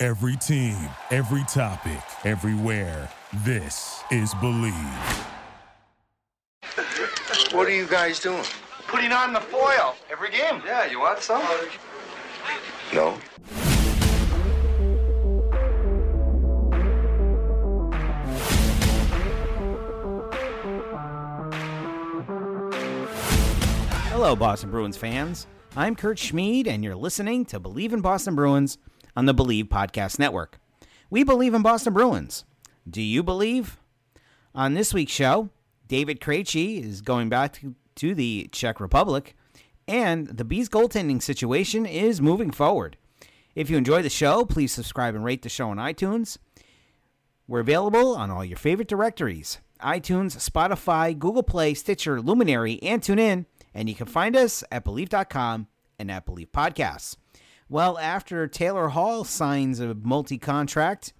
Every team, every topic, everywhere. This is Believe. What are you guys doing? Putting on the foil every game. Yeah, you want some? No. Hello, Boston Bruins fans. I'm Kurt Schmid, and you're listening to Believe in Boston Bruins on the Believe Podcast Network. We believe in Boston Bruins. Do you believe? On this week's show, David Krejci is going back to, the Czech Republic, and the Bees goaltending situation is moving forward. If you enjoy the show, please subscribe and rate the show on iTunes. We're available on all your favorite directories iTunes, Spotify, Google Play, Stitcher, Luminary, and TuneIn. And you can find us at Believe.com and at Believe Podcasts. Well, after Taylor Hall signs a multi contract,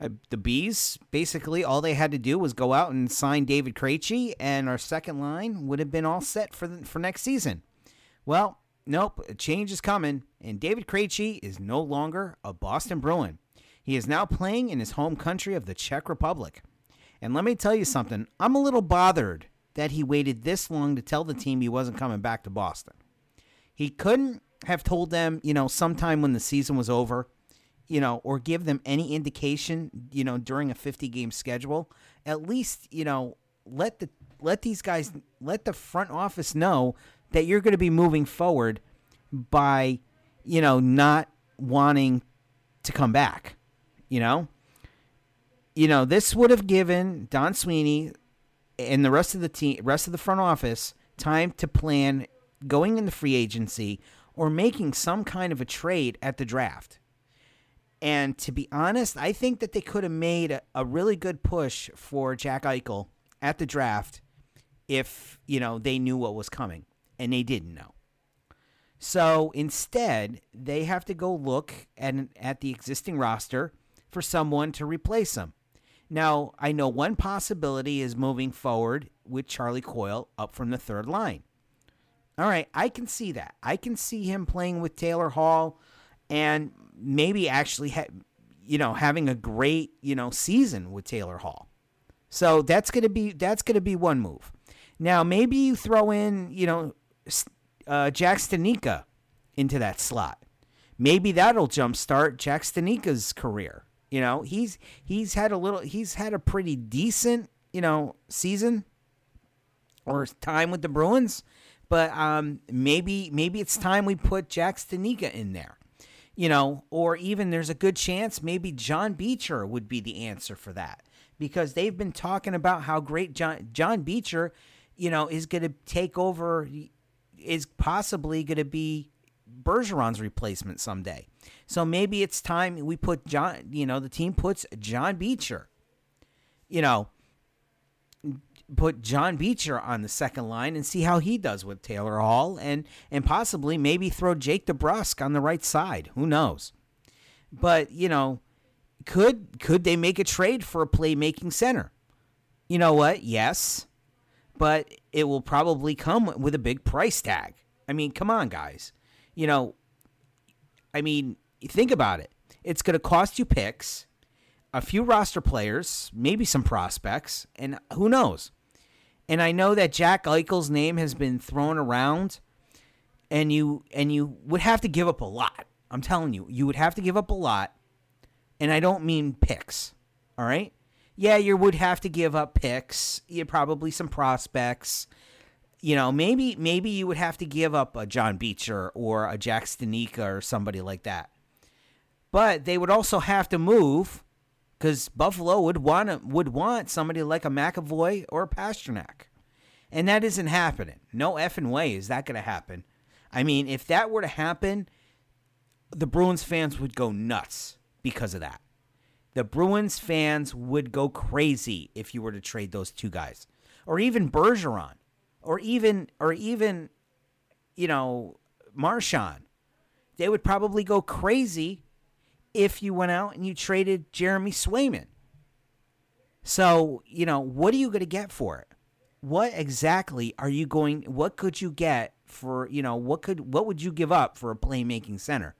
uh, the Bees basically all they had to do was go out and sign David Krejci, and our second line would have been all set for the, for next season. Well, nope, a change is coming, and David Krejci is no longer a Boston Bruin. He is now playing in his home country of the Czech Republic. And let me tell you something, I'm a little bothered that he waited this long to tell the team he wasn't coming back to Boston. He couldn't have told them, you know, sometime when the season was over, you know, or give them any indication, you know, during a 50 game schedule. At least, you know, let the let these guys let the front office know that you're going to be moving forward by, you know, not wanting to come back, you know? You know, this would have given Don Sweeney and the rest of the team, rest of the front office, time to plan going in the free agency or making some kind of a trade at the draft. And to be honest, I think that they could have made a, a really good push for Jack Eichel at the draft if, you know, they knew what was coming and they didn't know. So instead, they have to go look at, at the existing roster for someone to replace him. Now, I know one possibility is moving forward with Charlie Coyle up from the third line. All right, I can see that. I can see him playing with Taylor Hall and maybe actually ha- you know having a great, you know, season with Taylor Hall. So that's going to be that's going to be one move. Now, maybe you throw in, you know, uh, Jack Studnicka into that slot. Maybe that'll jumpstart Jack Studnicka's career. You know, he's he's had a little he's had a pretty decent, you know, season or time with the Bruins, but um maybe maybe it's time we put Jack Studnicka in there. You know, or even there's a good chance maybe John Beecher would be the answer for that because they've been talking about how great John John Beecher, you know, is going to take over is possibly going to be Bergeron's replacement someday. So maybe it's time we put John, you know, the team puts John Beecher, you know, put John Beecher on the second line and see how he does with Taylor Hall and and possibly maybe throw Jake DeBrusk on the right side. Who knows? But, you know, could could they make a trade for a playmaking center? You know what? Yes. But it will probably come with a big price tag. I mean, come on, guys. You know, I mean, think about it. It's going to cost you picks, a few roster players, maybe some prospects, and who knows? And I know that Jack Eichel's name has been thrown around, and you and you would have to give up a lot. I'm telling you, you would have to give up a lot, and I don't mean picks. All right? Yeah, you would have to give up picks, you probably some prospects. You know, maybe maybe you would have to give up a John Beecher or a Jack Studnicka or somebody like that. But they would also have to move because Buffalo would want would want somebody like a McAvoy or a Pastrnak, and that isn't happening. No effing way is that going to happen. I mean, if that were to happen, the Bruins fans would go nuts. because of that. The Bruins fans would go crazy if you were to trade those two guys, or even Bergeron, or even or even, you know, Marchand. They would probably go crazy if you went out and you traded Jeremy Swayman. So you know, what are you going to get for it? What exactly are you going? What could you get for you know what could what would you give up for a playmaking center?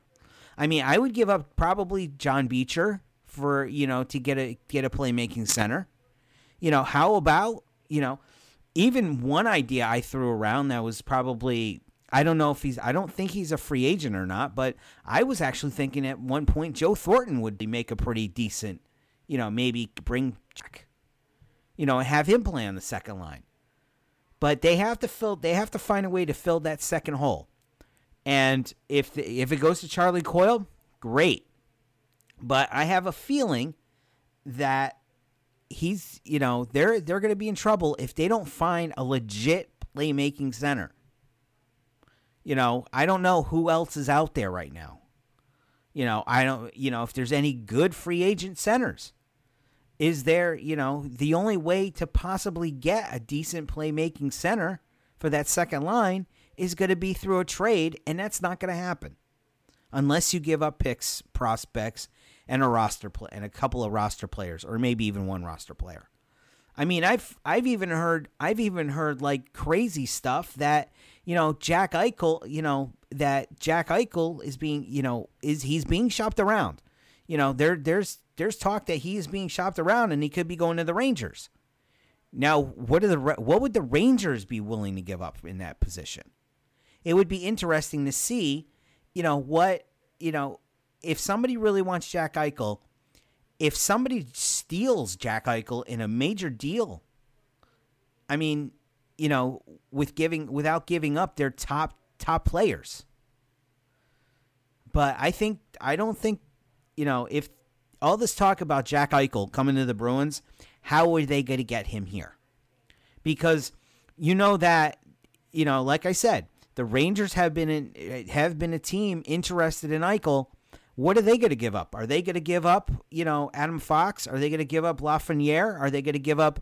I mean, I would give up probably John Beecher for you know to get a get a playmaking center. You know, how about you know even one idea I threw around that was probably I don't know if he's I don't think he's a free agent or not, but I was actually thinking at one point Joe Thornton would make a pretty decent, you know, maybe bring you know, have him play on the second line. But they have to fill they have to find a way to fill that second hole. And if the, if it goes to Charlie Coyle, great. But I have a feeling that he's, you know, they're they're going to be in trouble if they don't find a legit playmaking center. You know, I don't know who else is out there right now. You know, I don't, you know, if there's any good free agent centers. Is there, you know, the only way to possibly get a decent playmaking center for that second line is going to be through a trade, and that's not going to happen unless you give up picks, prospects, and a roster play and a couple of roster players, or maybe even one roster player. I mean, I've I've even heard I've even heard like crazy stuff that you know Jack Eichel, you know that Jack Eichel is being you know is he's being shopped around. You know there there's there's talk that he is being shopped around and he could be going to the Rangers. Now, what are the what would the Rangers be willing to give up in that position? It would be interesting to see, you know, what you know if somebody really wants Jack Eichel, if somebody steals Jack Eichel in a major deal, I mean, you know, with giving without giving up their top top players. But I think I don't think, you know, if all this talk about Jack Eichel coming to the Bruins, how are they going to get him here? Because you know that, you know, like I said, the Rangers have been in, have been a team interested in Eichel what are they going to give up? Are they going to give up, you know, Adam Fox? Are they going to give up Lafreniere? Are they going to give up,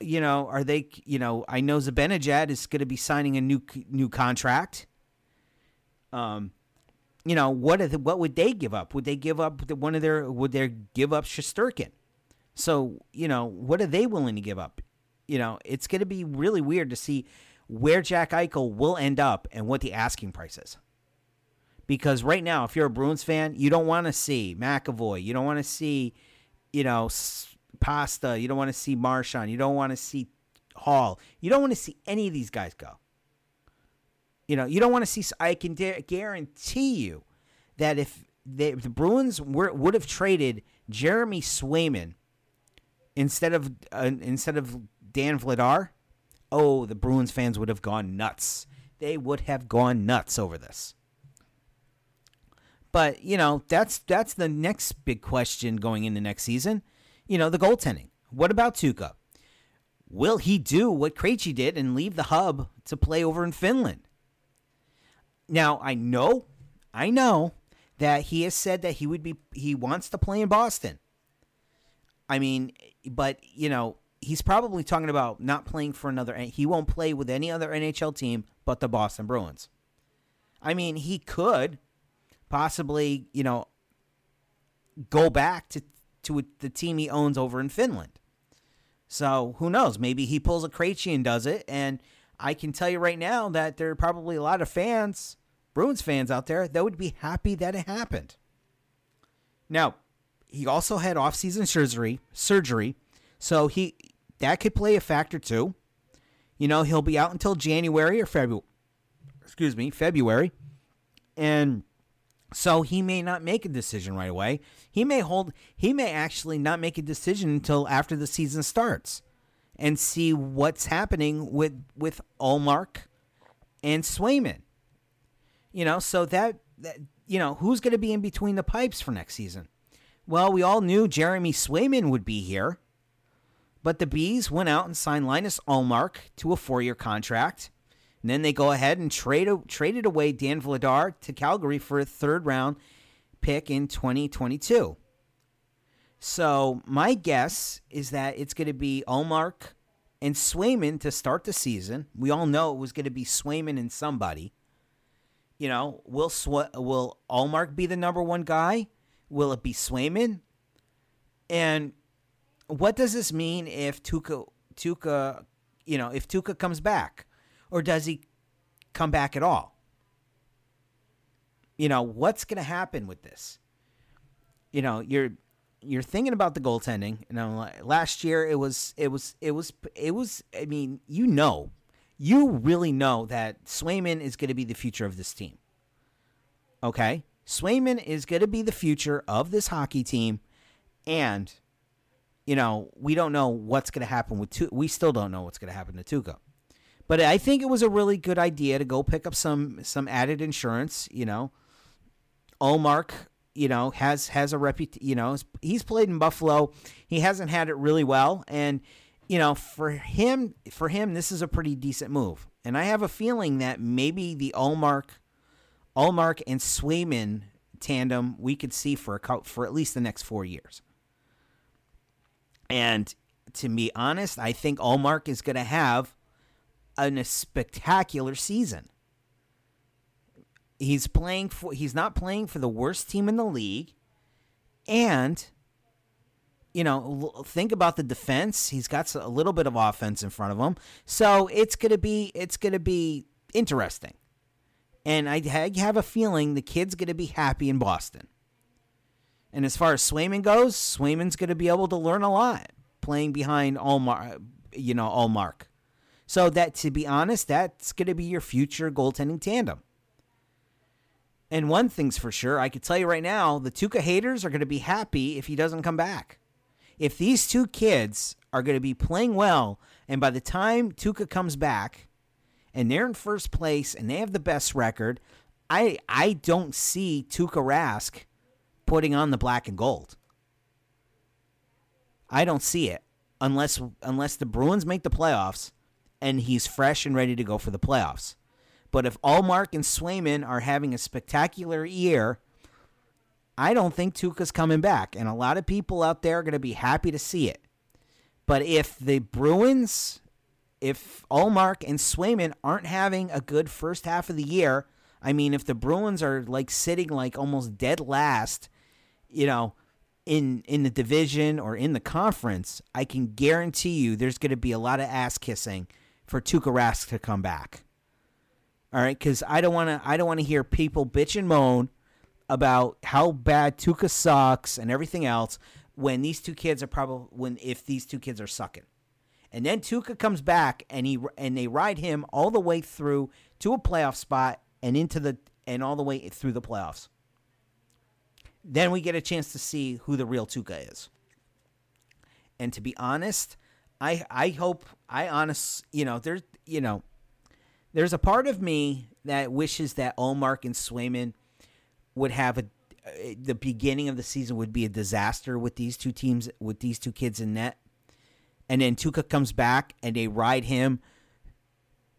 you know, are they, you know, I know Zibanejad is going to be signing a new new contract. Um, you know, what the, what would they give up? Would they give up one of their? Would they give up Shesterkin? So you know, what are they willing to give up? You know, it's going to be really weird to see where Jack Eichel will end up and what the asking price is because right now, if you're a Bruins fan, you don't want to see McAvoy. You don't want to see, you know, Pasta. You don't want to see Marchand. You don't want to see Hall. You don't want to see any of these guys go. You know, you don't want to see. I can guarantee you that if they, the Bruins were, would have traded Jeremy Swayman instead of uh, instead of Dan Vladar, oh, the Bruins fans would have gone nuts. They would have gone nuts over this. But you know, that's that's the next big question going into next season. You know, the goaltending. What about Tuukka? Will he do what Krejci did and leave the hub to play over in Finland? Now, I know, I know that he has said that he would be he wants to play in Boston. I mean, but you know, he's probably talking about not playing for another he won't play with any other NHL team but the Boston Bruins. I mean, he could possibly, you know, go back to to the team he owns over in Finland. So who knows? Maybe he pulls a Krejci and does it. And I can tell you right now that there are probably a lot of fans, Bruins fans out there, that would be happy that it happened. Now, he also had off-season surgery, surgery, so he that could play a factor too. You know, he'll be out until January or February. Excuse me, February, and so he may not make a decision right away. He may hold he may actually not make a decision until after the season starts and see what's happening with with Ullmark and Swayman. You know, so that, that you know, who's going to be in between the pipes for next season? Well, we all knew Jeremy Swayman would be here. But the Bees went out and signed Linus Ullmark to a four-year contract. And then they go ahead and trade traded away Dan Vladar to Calgary for a third round pick in 2022. So my guess is that it's going to be Ullmark and Swayman to start the season. We all know it was going to be Swayman and somebody. You know, will Sw- will Ullmark be the number one guy? Will it be Swayman? And what does this mean if Tuukka Tuukka, you know, if Tuukka comes back, or does he come back at all? You know, what's going to happen with this? You know, you're you're thinking about the goaltending. You know, last year it was it was it was it was. I mean, you know, you really know that Swayman is going to be the future of this team. Okay, Swayman is going to be the future of this hockey team, and you know we don't know what's going to happen with. Tu- we still don't know what's going to happen to Tuukka. But I think it was a really good idea to go pick up some some added insurance. You know, Ullmark, you know, has has a reputation. You know, he's played in Buffalo. He hasn't had it really well, and you know, for him, for him, this is a pretty decent move. And I have a feeling that maybe the Ullmark, Ullmark and Swayman tandem we could see for a couple for at least the next four years. And to be honest, I think Ullmark is going to have a spectacular season. He's playing for he's not playing for the worst team in the league and you know, think about the defense. He's got a little bit of offense in front of him. So, it's to be it's to be interesting. And I have a feeling the kid's going to be happy in Boston. And as far as Swayman goes, Swayman's going to be able to learn a lot playing behind Ullmark, you know, Ullmark. So that, to be honest, that's going to be your future goaltending tandem. And one thing's for sure, I can tell you right now, the Tuukka haters are going to be happy if he doesn't come back. If these two kids are going to be playing well, and by the time Tuukka comes back, and they're in first place and they have the best record, I I don't see Tuukka Rask putting on the black and gold. I don't see it unless unless the Bruins make the playoffs and he's fresh and ready to go for the playoffs. But if Ullmark and Swayman are having a spectacular year, I don't think Tuukka's coming back. And a lot of people out there are going to be happy to see it. But if the Bruins, if Ullmark and Swayman aren't having a good first half of the year, I mean, if the Bruins are like sitting like almost dead last, you know, in in the division or in the conference, I can guarantee you there's going to be a lot of ass kissing for Tuukka Rask to come back. All right, because I don't want to. I don't want to hear people bitch and moan about how bad Tuukka sucks and everything else when these two kids are probably when if these two kids are sucking. And then Tuukka comes back and he and they ride him all the way through to a playoff spot and into the and all the way through the playoffs. Then we get a chance to see who the real Tuukka is. And to be honest, I I hope I honest you know there's you know there's a part of me that wishes that Ullmark and Swayman would have a uh, the beginning of the season would be a disaster with these two teams with these two kids in net, and then Tuukka comes back and they ride him,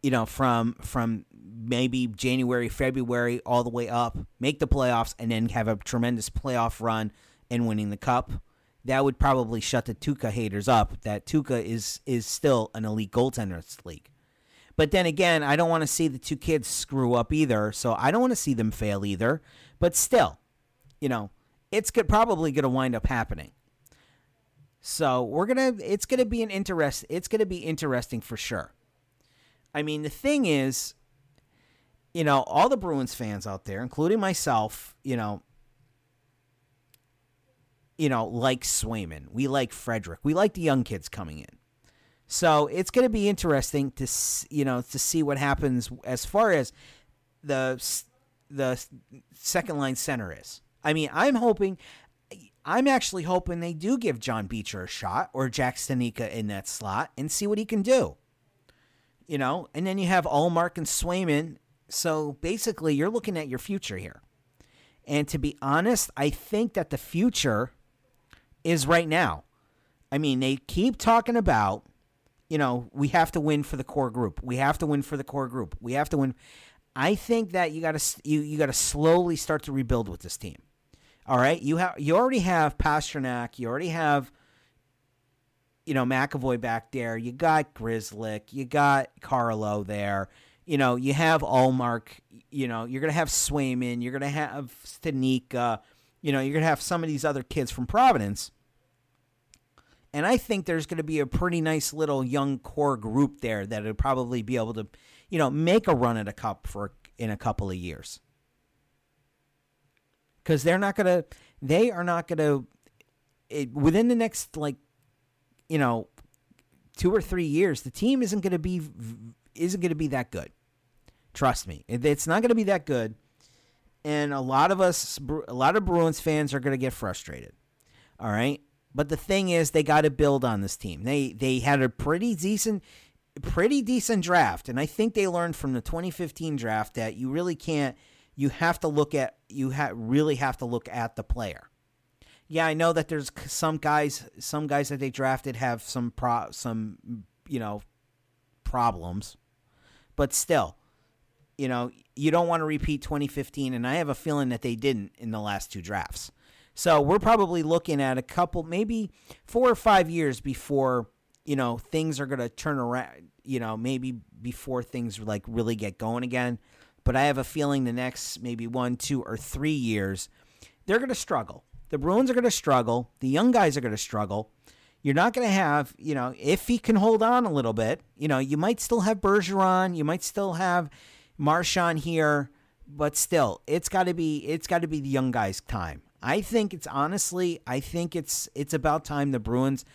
you know, from from maybe January February all the way up, make the playoffs, and then have a tremendous playoff run and winning the cup that would probably shut the Tuukka haters up. That Tuukka is is still an elite goaltender in this league. But then again, I don't want to see the two kids screw up either, so I don't want to see them fail either. But still, you know, it's good, probably going to wind up happening. So we're gonna. It's gonna be an interest. It's gonna be interesting for sure. I mean, the thing is, you know, all the Bruins fans out there, including myself, you know, you know, like Swayman. We like Frederic. We like the young kids coming in. So it's going to be interesting to you know to see what happens as far as the the second line center is. I mean, I'm hoping, I'm actually hoping they do give John Beecher a shot or Jack Studnicka in that slot and see what he can do. You know, and then you have Ullmark and Swayman. So basically, you're looking at your future here. And to be honest, I think that the future is right now. I mean, they keep talking about, you know, we have to win for the core group. We have to win for the core group. We have to win. I think that you got to you you got to slowly start to rebuild with this team. All right, you have you already have Pastrnak, you already have you know McAvoy back there. You got Grzelcyk, you got Carlo there. You know, you have Ullmark. You know, you're gonna have Swayman. You're gonna have Stanika. You know, you're gonna have some of these other kids from Providence. And I think there's going to be a pretty nice little young core group there that would probably be able to, you know, make a run at a cup for in a couple of years. Because they're not going to, they are not going to, within the next like, you know, two or three years, the team isn't going to be isn't going to be that good. Trust me, it's not going to be that good. And a lot of us, a lot of Bruins fans are going to get frustrated. All right. But the thing is, they got to build on this team. They they had a pretty decent, pretty decent draft, and I think they learned from the 2015 draft that you really can't. You have to look at you have really have to look at the player. Yeah, I know that there's some guys, some guys that they drafted have some pro, some you know problems, but still, you know, you don't want to repeat 2015, and I have a feeling that they didn't in the last two drafts. So we're probably looking at a couple, maybe four or five years before you know things are going to turn around. You know, maybe before things like really get going again. But I have a feeling the next maybe one, two, or three years, they're going to struggle. The Bruins are going to struggle. The young guys are going to struggle. You're not going to have, you know, if he can hold on a little bit, you know, you might still have Bergeron, you might still have Marchand here, but still, it's got to be it's got to be the young guys' time. I think it's honestly, I think it's it's about time the Bruins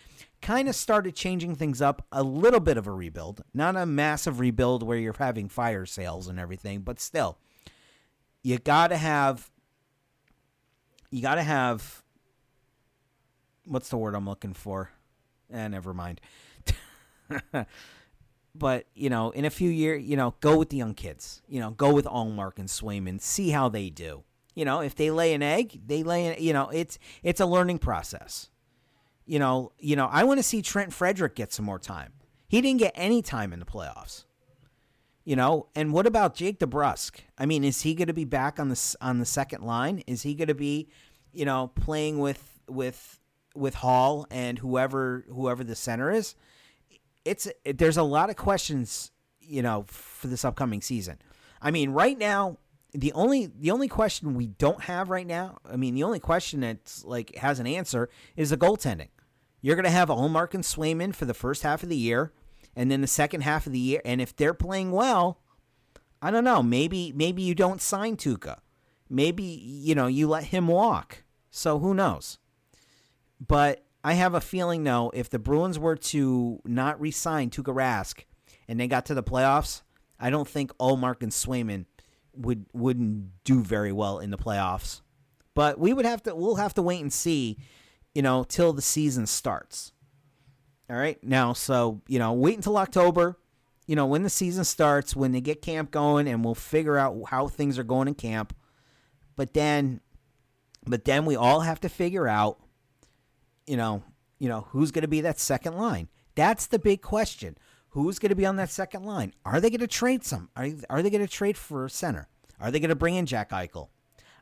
kind of started changing things up a little bit of a rebuild, not a massive rebuild where you're having fire sales and everything, but still, you got to have you got to have what's the word I'm looking for? Eh, never mind. but you know, in a few years, you know, go with the young kids. You know, go with Ullmark and Swayman. See how they do. You know, if they lay an egg, they lay an. You know, it's it's a learning process. You know, you know, I want to see Trent Frederic get some more time. He didn't get any time in the playoffs. You know, and what about Jake DeBrusk? I mean, is he going to be back on the on the second line? Is he going to be, you know, playing with with with Hall and whoever whoever the center is? It's it, there's a lot of questions, you know, for this upcoming season. I mean, right now the only the only question we don't have right now, I mean, the only question that's like has an answer is the goaltending. You're going to have Ullmark and Swayman for the first half of the year, and then the second half of the year. And if they're playing well, I don't know. Maybe maybe you don't sign Tuukka. Maybe you know you let him walk. So who knows? But I have a feeling though, if the Bruins were to not re-sign Tuukka Rask and they got to the playoffs, I don't think Ullmark and Swayman would wouldn't do very well in the playoffs. But we would have to we'll have to wait and see, you know, till the season starts. All right. Now, so, you know, wait until October, you know, when the season starts, when they get camp going and we'll figure out how things are going in camp. But then but then we all have to figure out you know, you know, who's going to be that second line? That's the big question. Who's going to be on that second line? Are they going to trade some? Are, are they going to trade for a center? Are they going to bring in Jack Eichel?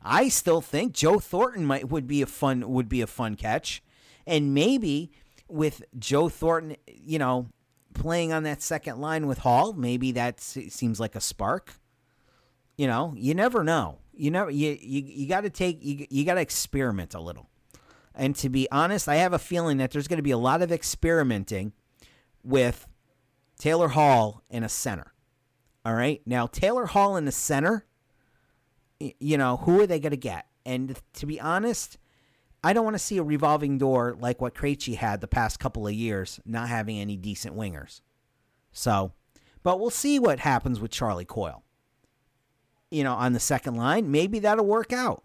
I still think Joe Thornton might would be a fun would be a fun catch, and maybe with Joe Thornton, you know, playing on that second line with Hall, maybe that seems like a spark. You know, you never know. You never you you, you got to take you you got to experiment a little. And to be honest, I have a feeling that there's going to be a lot of experimenting with Taylor Hall in a center. All right. Now, Taylor Hall in the center, you know, who are they going to get? And to be honest, I don't want to see a revolving door like what Krejci had the past couple of years, not having any decent wingers. So, but we'll see what happens with Charlie Coyle. You know, on the second line, maybe that'll work out.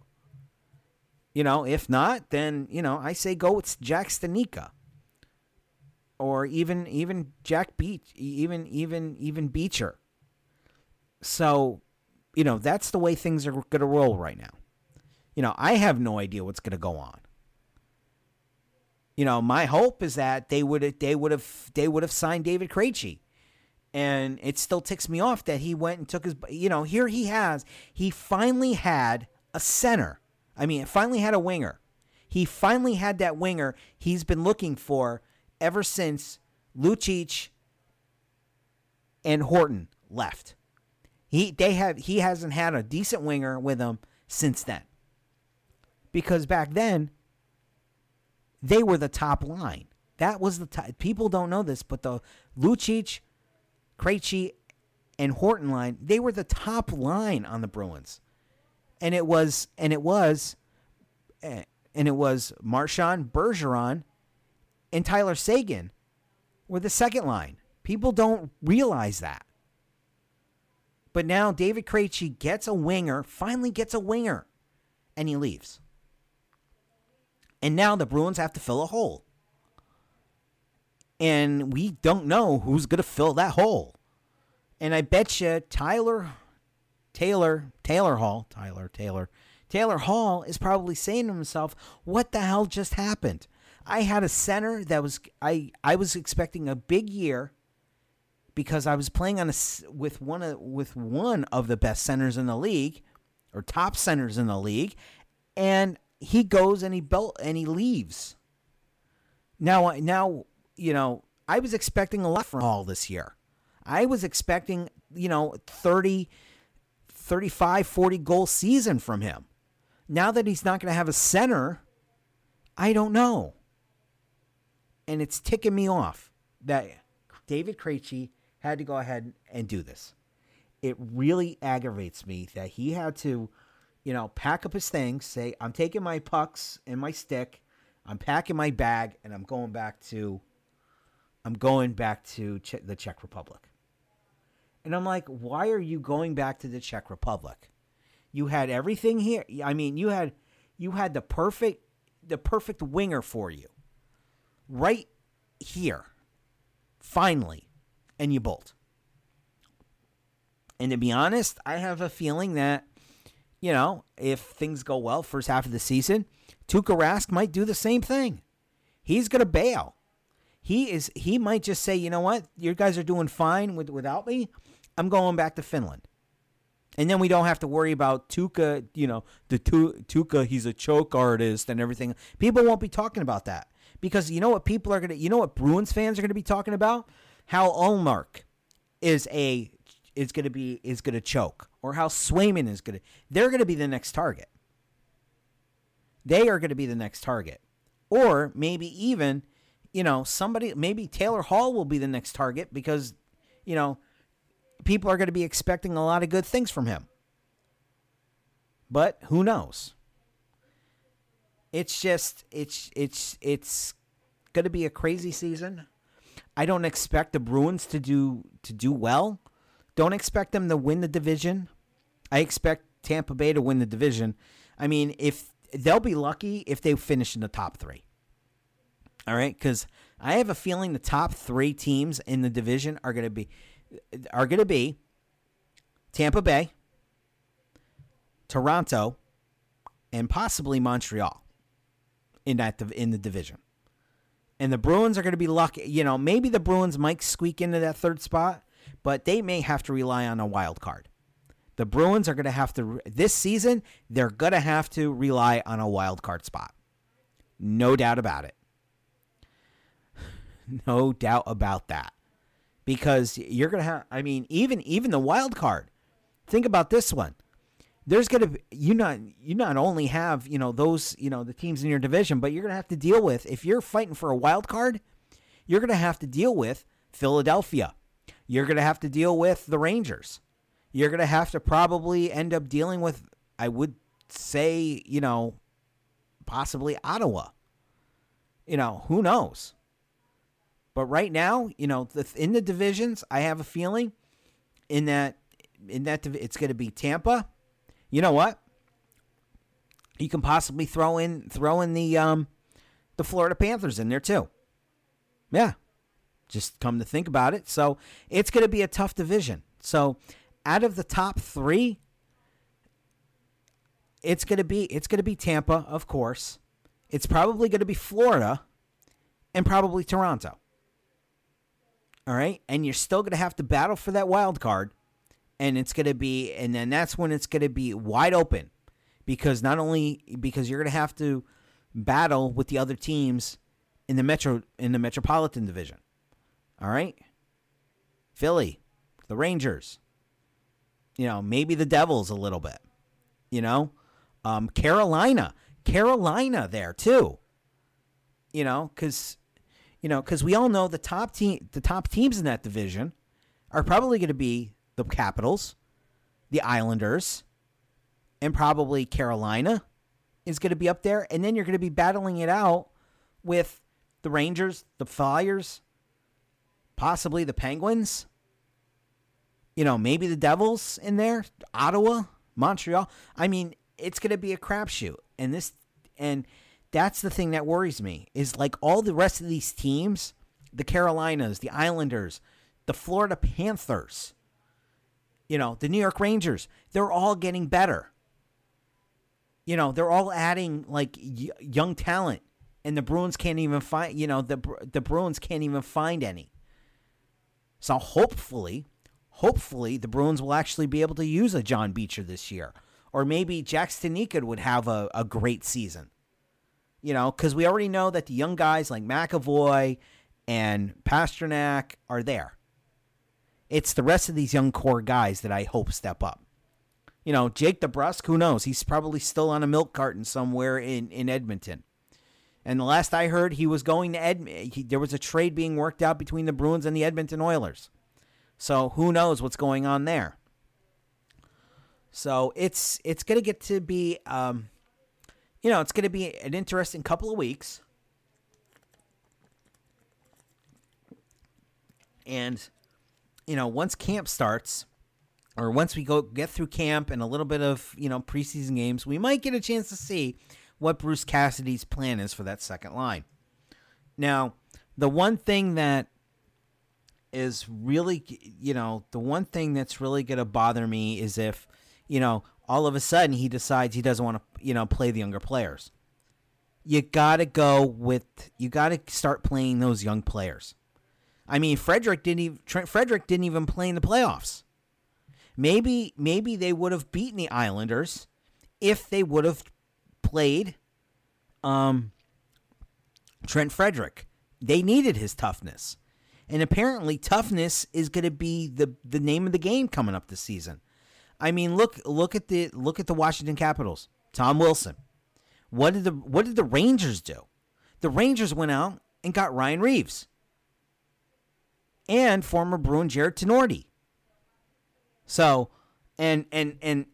You know, if not, then, you know, I say go with Jack Stanica, or even even Jack Beach, even even even Beecher. So, you know, that's the way things are going to roll right now. You know, I have no idea what's going to go on. You know, my hope is that they would they would have they would have signed David Krejci. And it still ticks me off that he went and took his you know, here he has he finally had a center, I mean, it finally had a winger. He finally had that winger he's been looking for ever since Lucic and Horton left. He they have he hasn't had a decent winger with him since then. Because back then they were the top line. That was the top. People don't know this, but the Lucic, Krejci, and Horton line, they were the top line on the Bruins. And it was and it was eh, and it was Marchand, Bergeron, and Tyler Seguin were the second line. People don't realize that. But now David Krejci gets a winger, finally gets a winger, and he leaves. And now the Bruins have to fill a hole. And we don't know who's going to fill that hole. And I bet you Tyler, Taylor, Taylor Hall, Tyler, Taylor, Taylor Hall is probably saying to himself, "What the hell just happened? I had a center that was I I was expecting a big year because I was playing on a with one of with one of the best centers in the league or top centers in the league, and he goes and he built and he leaves. Now now you know I was expecting a lot from Hall this year. I was expecting you know 30, 35, 40 goal season from him. Now that he's not going to have a center, I don't know. And it's ticking me off that David Krejci had to go ahead and do this. It really aggravates me that he had to, you know, pack up his things, say, I'm taking my pucks and my stick, I'm packing my bag, and I'm going back to, I'm going back to the Czech Republic. And I'm like, why are you going back to the Czech Republic? You had everything here. I mean, you had you had the perfect the perfect winger for you. Right here. Finally. And you bolt. And to be honest, I have a feeling that, you know, if things go well first half of the season, Tuukka Rask might do the same thing. He's gonna bail. He is he might just say, you know what, you guys are doing fine with without me. I'm going back to Finland. And then we don't have to worry about Tuukka, you know, the Tuukka, he's a choke artist and everything. People won't be talking about that. Because you know what people are going to, you know what Bruins fans are going to be talking about? How Ullmark is a, is going to be, is going to choke. Or how Swayman is going to, they're going to be the next target. They are going to be the next target. Or maybe even, you know, somebody, maybe Taylor Hall will be the next target because, you know, people are going to be expecting a lot of good things from him. But who knows? It's just it's it's it's going to be a crazy season. I don't expect the Bruins to do to do well. Don't expect them to win the division. I expect Tampa Bay to win the division. I mean, if they'll be lucky if they finish in the top 3. All right, cuz I have a feeling the top 3 teams in the division are going to be are going to be Tampa Bay, Toronto, and possibly Montreal in that in the division. And the Bruins are going to be lucky. You know, maybe the Bruins might squeak into that third spot, but they may have to rely on a wild card. The Bruins are going to have to this season. They're going to have to rely on a wild card spot. No doubt about it. No doubt about that because you're going to have I mean even even the wild card. Think about this one. There's going to you not you not only have, you know, those, you know, the teams in your division, but you're going to have to deal with if you're fighting for a wild card, you're going to have to deal with Philadelphia. You're going to have to deal with the Rangers. You're going to have to probably end up dealing with I would say, you know, possibly Ottawa. You know, who knows? But right now, you know, in the divisions, I have a feeling in that in that it's going to be Tampa. You know what? You can possibly throw in throw in the um the Florida Panthers in there too. Yeah. Just come to think about it. So, it's going to be a tough division. So, out of the top 3, it's going to be it's going to be Tampa, of course. It's probably going to be Florida and probably Toronto. All right. And you're still going to have to battle for that wild card. And it's going to be, and then that's when it's going to be wide open because not only because you're going to have to battle with the other teams in the metro in the metropolitan division. All right? Philly, the Rangers. You know, maybe the Devils a little bit. You know, um, Carolina, Carolina there too. You know, because you know, because we all know the top team, the top teams in that division are probably going to be the Capitals, the Islanders, and probably Carolina is going to be up there, and then you're going to be battling it out with the Rangers, the Flyers, possibly the Penguins. You know, maybe the Devils in there, Ottawa, Montreal. I mean, it's going to be a crapshoot, and this and that's the thing that worries me is like all the rest of these teams, the Carolinas, the Islanders, the Florida Panthers, you know, the New York Rangers, they're all getting better. You know, they're all adding like y- young talent, and the Bruins can't even find. You know, the the Bruins can't even find any. So hopefully, hopefully the Bruins will actually be able to use a John Beecher this year, or maybe Jack Studnicka would have a, a great season. You know, because we already know that the young guys like McAvoy and Pastrnak are there. It's the rest of these young core guys that I hope step up. You know, Jake DeBrusk, who knows? He's probably still on a milk carton somewhere in, in Edmonton. And the last I heard, he was going to Edmonton. There was a trade being worked out between the Bruins and the Edmonton Oilers. So who knows what's going on there? So it's it's going to get to be, um, you know, it's going to be an interesting couple of weeks. And you know, once camp starts, or once we go get through camp and a little bit of you know preseason games, we might get a chance to see what Bruce Cassidy's plan is for that second line. Now, the one thing that is really, you know, the one thing that's really going to bother me is if, you know, all of a sudden he decides he doesn't want to, you know, play the younger players. You got to go with, you got to start playing those young players. I mean, Frederic didn't even Trent Frederic didn't even play in the playoffs. Maybe maybe they would have beaten the Islanders if they would have played um, Trent Frederic. They needed his toughness. And apparently toughness is going to be the the name of the game coming up this season. I mean, look look at the look at the Washington Capitals. Tom Wilson. What did the what did the Rangers do? The Rangers went out and got Ryan Reaves and former Bruin Jared Tinordi. So, and and and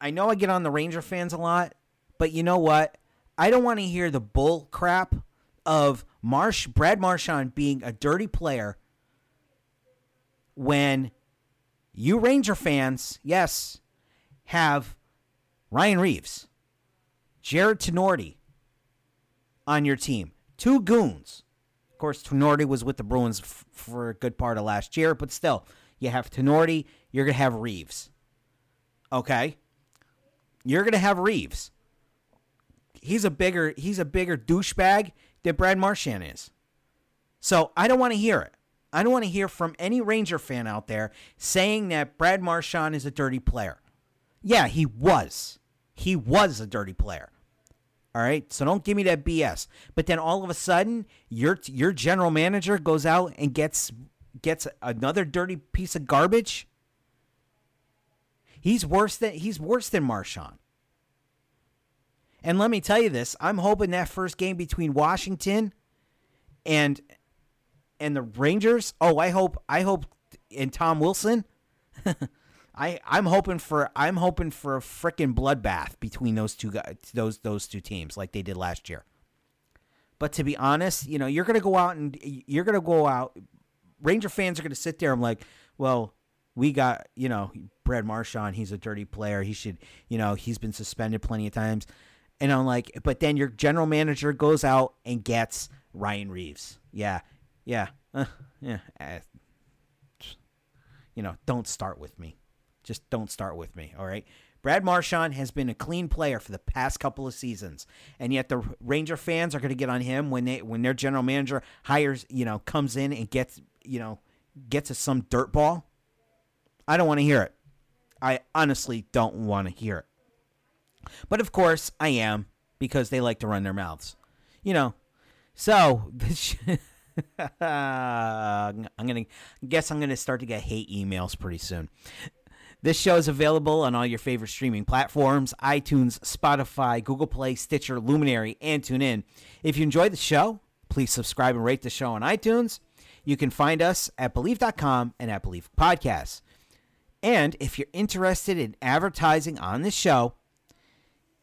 I know I get on the Ranger fans a lot, but you know what? I don't want to hear the bull crap of Marsh Brad Marchand being a dirty player when you Ranger fans, yes, have Ryan Reaves, Jared Tinordi on your team. Two goons of course, Tinordi was with the Bruins f- for a good part of last year, but still, you have Tinordi, you're going to have Reaves. Okay? You're going to have Reaves. He's a bigger he's a bigger douchebag than Brad Marchand is. So, I don't want to hear it. I don't want to hear from any Ranger fan out there saying that Brad Marchand is a dirty player. Yeah, he was. He was a dirty player. All right, so don't give me that BS. But then all of a sudden, your your general manager goes out and gets gets another dirty piece of garbage. He's worse than he's worse than Marchand. And let me tell you this: I'm hoping that first game between Washington and and the Rangers. Oh, I hope I hope and Tom Wilson. I I'm hoping for I'm hoping for a freaking bloodbath between those two guys, those those two teams like they did last year. But to be honest, you know, you're going to go out and you're going to go out Ranger fans are going to sit there I'm like, well, we got, you know, Brad Marchand, he's a dirty player. He should, you know, he's been suspended plenty of times. And I'm like, but then your general manager goes out and gets Ryan Reaves. Yeah. Yeah. Uh, yeah. Uh, you know, don't start with me. Just don't start with me, all right? Brad Marchand has been a clean player for the past couple of seasons, and yet the Ranger fans are going to get on him when they when their general manager hires, you know, comes in and gets, you know, gets us some dirt ball. I don't want to hear it. I honestly don't want to hear it. But of course, I am because they like to run their mouths. You know. So, this I'm to guess I'm to start to get hate emails pretty soon. This show is available on all your favorite streaming platforms iTunes, Spotify, Google Play, Stitcher, Luminary, and TuneIn. If you enjoy the show, please subscribe and rate the show on iTunes. You can find us at Bleav.com and at Bleav Podcasts. And if you're interested in advertising on this show,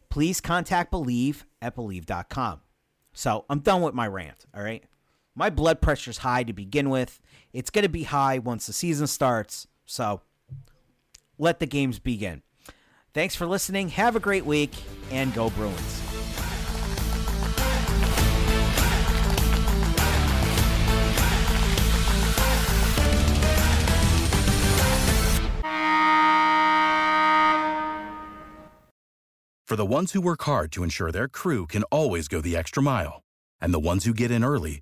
please contact Bleav at Bleav.com. So I'm done with my rant, all right? My blood pressure's high to begin with. It's going to be high once the season starts. So let the games begin. Thanks for listening. Have a great week and go Bruins. For the ones who work hard to ensure their crew can always go the extra mile, and the ones who get in early